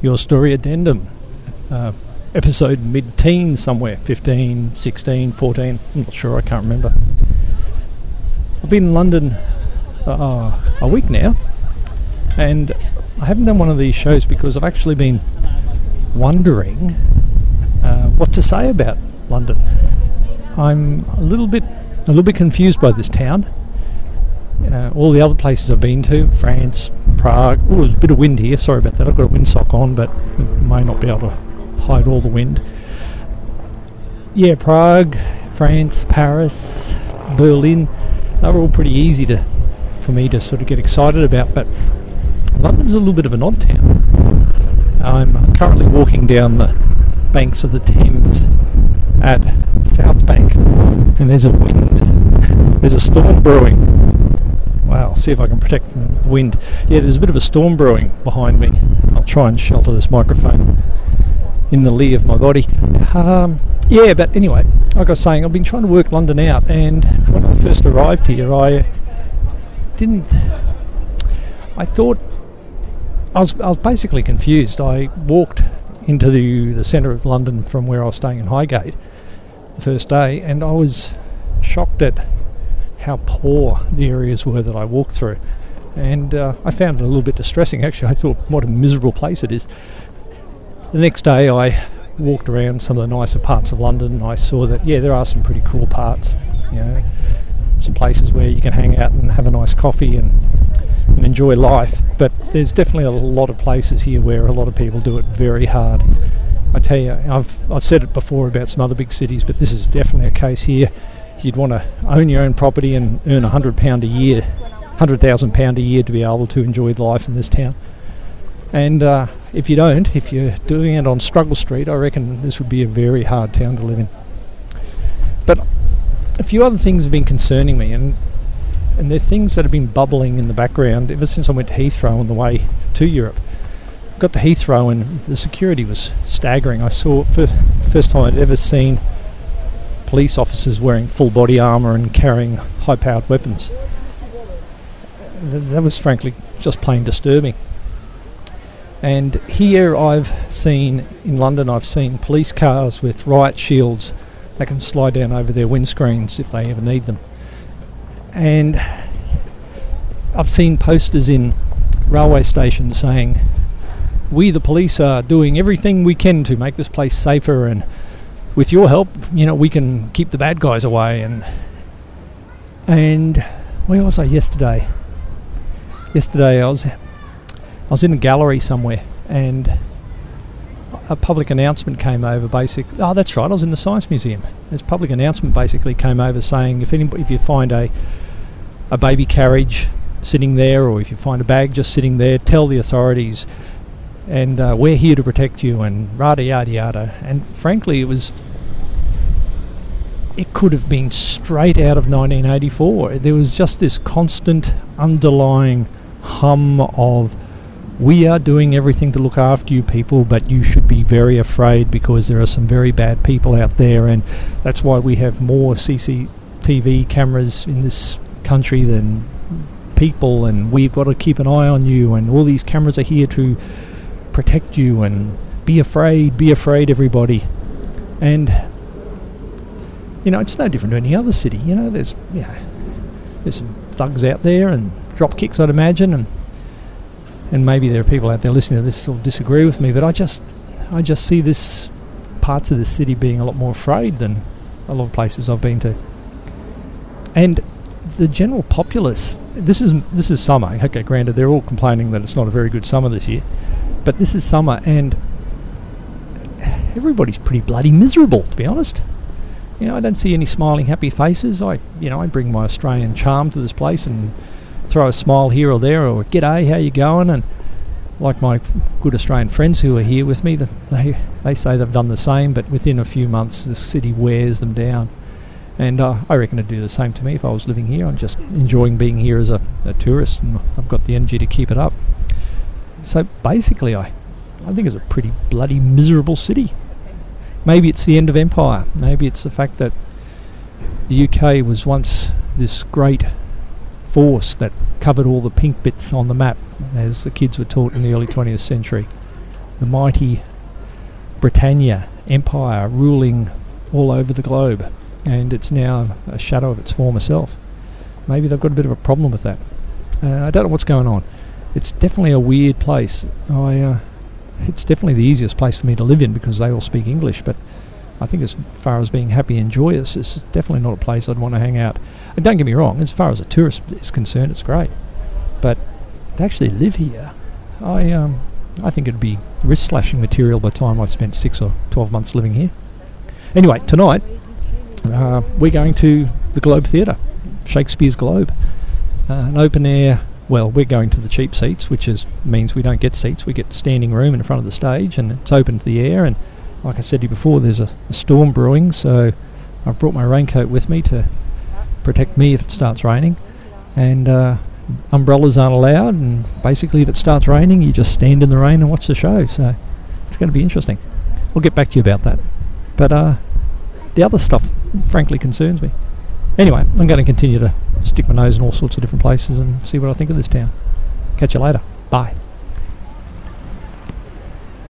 Your Story Addendum, uh, episode mid teens somewhere 15, 16, 14. I'm not sure, I can't remember. I've been in London uh, a week now, and I haven't done one of these shows because I've actually been wondering uh, what to say about London. I'm a little bit a little bit confused by this town. Uh, all the other places I've been to, France, Prague. Oh, there's a bit of wind here. Sorry about that. I've got a windsock on, but may not be able to hide all the wind. Yeah, Prague, France, Paris, Berlin. They were all pretty easy to for me to sort of get excited about, but London's a little bit of an odd town. I'm currently walking down the banks of the Thames at South Bank, and there's a wind. There's a storm brewing. Wow, see if I can protect from the wind. Yeah, there's a bit of a storm brewing behind me. I'll try and shelter this microphone in the lee of my body. Um, yeah, but anyway, like I was saying, I've been trying to work London out, and when I first arrived here, I didn't. I thought I was, I was basically confused. I walked into the, the centre of London from where I was staying in Highgate the first day, and I was shocked at how poor the areas were that I walked through. And uh, I found it a little bit distressing actually. I thought, what a miserable place it is. The next day, I walked around some of the nicer parts of London and I saw that, yeah, there are some pretty cool parts. You know, some places where you can hang out and have a nice coffee and and enjoy life. But there's definitely a lot of places here where a lot of people do it very hard. I tell you, I've I've said it before about some other big cities, but this is definitely a case here. You'd want to own your own property and earn a hundred pound a year, hundred thousand pound a year to be able to enjoy the life in this town. And uh, if you don't, if you're doing it on Struggle Street, I reckon this would be a very hard town to live in. But a few other things have been concerning me, and and they're things that have been bubbling in the background ever since I went to Heathrow on the way to Europe. Got to Heathrow and the security was staggering. I saw first first time I'd ever seen police officers wearing full body armour and carrying high-powered weapons. That was frankly just plain disturbing. And here I've seen in London, I've seen police cars with riot shields that can slide down over their windscreens if they ever need them and I've seen posters in railway stations saying, "We, the police, are doing everything we can to make this place safer, and with your help, you know, we can keep the bad guys away." And and where was I yesterday? Yesterday, I was I was in a gallery somewhere, and a public announcement came over. Basically, oh, that's right, I was in the Science Museum. This public announcement basically came over saying if anybody, if you find a a baby carriage sitting there, or if you find a bag just sitting there, tell the authorities, and uh, we're here to protect you, and yada yada yada. And frankly, it was. It could have been straight out of 1984. There was just this constant underlying hum of we are doing everything to look after you people, but you should be very afraid because there are some very bad people out there, and that's why we have more CCTV cameras in this country than people, and we've got to keep an eye on you, and all these cameras are here to protect you, and be afraid, be afraid, everybody. And you know, it's no different to any other city. You know, there's know, there's some thugs out there and drop kicks, I'd imagine, and and maybe there are people out there listening to this who'll disagree with me, but I just I just see this parts of the city being a lot more afraid than a lot of places I've been to. And the general populace. This is this is summer. Okay, granted, they're all complaining that it's not a very good summer this year, but this is summer, and everybody's pretty bloody miserable, to be honest. You know, I don't see any smiling, happy faces. I, you know, I bring my Australian charm to this place and throw a smile here or there, or "G'day, how you going?" and like my good Australian friends who are here with me, they they say they've done the same, but within a few months, the city wears them down. And uh, I reckon it'd do the same to me if I was living here. I'm just enjoying being here as a, a tourist, and I've got the energy to keep it up. So basically, I, I think it's a pretty bloody miserable city. Maybe it's the end of empire. Maybe it's the fact that the UK was once this great force that covered all the pink bits on the map, as the kids were taught in the early 20th century. the mighty Britannia Empire ruling all over the globe, and it's now a shadow of its former self. Maybe they've got a bit of a problem with that. Uh, I don't know what's going on. It's definitely a weird place. I, uh, it's definitely the easiest place for me to live in because they all speak English, but I think as far as being happy and joyous, it's definitely not a place I'd want to hang out. And don't get me wrong, as far as a tourist is concerned, it's great. But to actually live here, I um, I think it'd be wrist slashing material by the time I spent six or twelve months living here. Anyway, tonight uh, we're going to the Globe Theatre, Shakespeare's Globe, uh, an open air. Well, we're going to the cheap seats, which is means we don't get seats. We get standing room in front of the stage, and it's open to the air. And like I said to you before, there's a, a storm brewing, so I've brought my raincoat with me to protect me if it starts raining. And uh, umbrellas aren't allowed, and basically, if it starts raining, you just stand in the rain and watch the show. So it's going to be interesting. We'll get back to you about that. But uh, the other stuff, frankly, concerns me. Anyway, I'm going to continue to stick my nose in all sorts of different places and see what I think of this town. Catch you later. Bye.